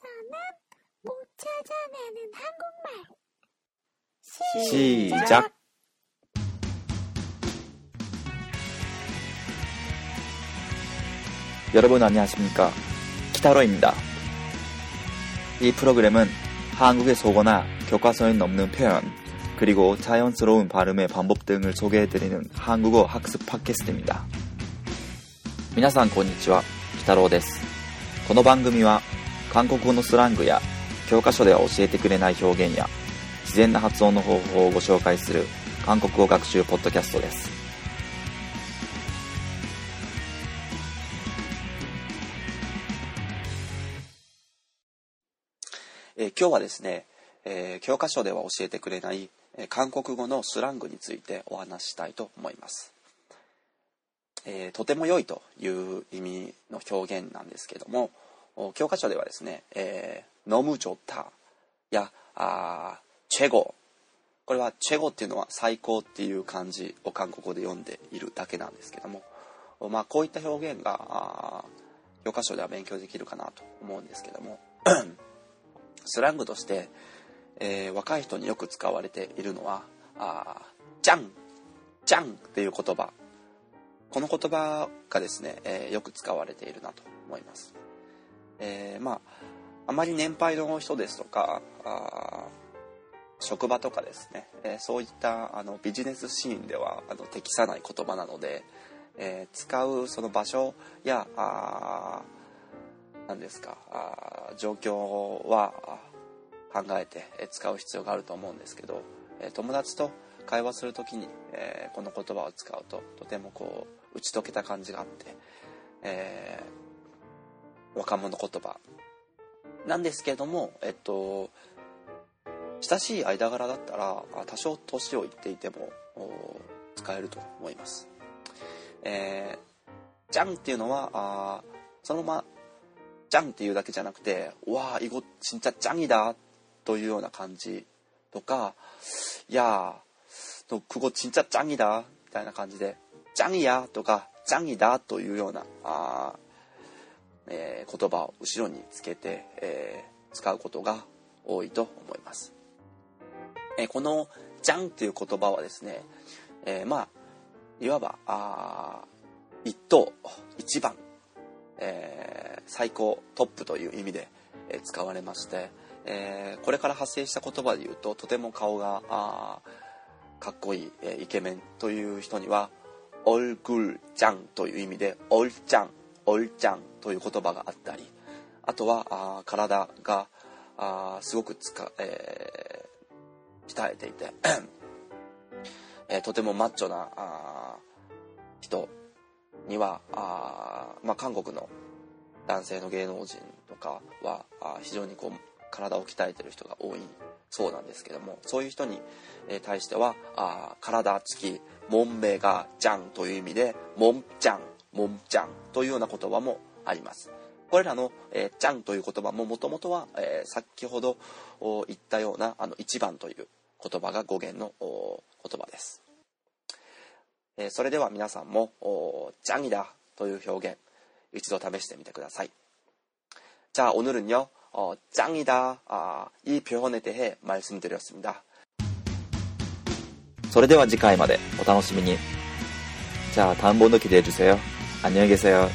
여기서는 못 찾아내는 한국말. 시작. 여러분 안녕하십니까? 키타로입니다. 이 프로그램은 한국의 속어나 교과서에 넘는 표현, 그리고 자연스러운 발음의 방법 등을 소개해드리는 한국어 학습 팟캐스트입니다. 皆さんこんにちは、キタロウです。この番組は 韓国語のスラングや教科書では教えてくれない表現や自然な発音の方法をご紹介する韓国語学習ポッドキャストです。えー今日はですね、えー教科書では教えてくれない、え韓国語のスラングについてお話したいと思います。えーとても良いという意味の表現なんですけども、教科書ではですね、えー、飲む状態や、あチェゴ。これはチェゴっていうのは最高っていう漢字を韓国語で読んでいるだけなんですけども、まあこういった表現が、教科書では勉強できるかなと思うんですけども、スラングとして、えー若い人によく使われているのは「あーじゃん」「じゃん」っていう言葉この言葉がですね、えーよく使われているなと思います、えーまああまり年配の人ですとかあ職場とかですね、えーそういったあのビジネスシーンではあの適さない言葉なので、えー使うその場所やあーなんですかあ状況は考えて使う必要があると思うんですけど、えー友達と会話する時に、えーこの言葉を使うととてもこう打ち解けた感じがあって、え若者言葉なんですけれどもえっと親しい間柄だったら多少年を言っていても使えると思います。えー、じゃんっていうのはあそのままじゃんっていうだけじゃなくて「うわあ囲碁死んじゃじゃんいだ」というような感じとか「いやあ久保ちんちゃじゃんいだ」みたいな感じで「じゃんいや」とか「じゃんいだ」というようなあえー言葉を後ろにつけて、えー使うことが多いと思います。えーこの「じゃん」っていう言葉はですね、えーまあいわばあ一等一番、えー最高トップという意味で、えー使われまして、えーこれから発生した言葉で言うととても顔があかっこいい、えーイケメンという人には「オルグルちゃん」という意味で「オルちゃん」「オルちゃん」という言葉があったりあとはあ体があすごくつか、えー鍛えていて、えーとてもマッチョなあ人にはあ、まあ、韓国の男性の芸能人とかはあ非常にこう体を鍛えてる人が多いそうなんですけどもそういう人に対してはあ体つきもんめがじゃんという意味でもんちゃんもんちゃんというような言葉もありますこれらの、えー、ちゃんという言葉ももともとは、えー先ほどお言ったようなあの一番という言葉が語源のお言葉です、えーそれでは皆さんもお「짱이다」という表現一度試してみてください자 오늘은요 어, 짱이다 아, 이 표현에 대해 말씀드렸습니다 それでは次回までお楽しみに。じゃあ、単本の記で해주세요。 안녕히 계세요。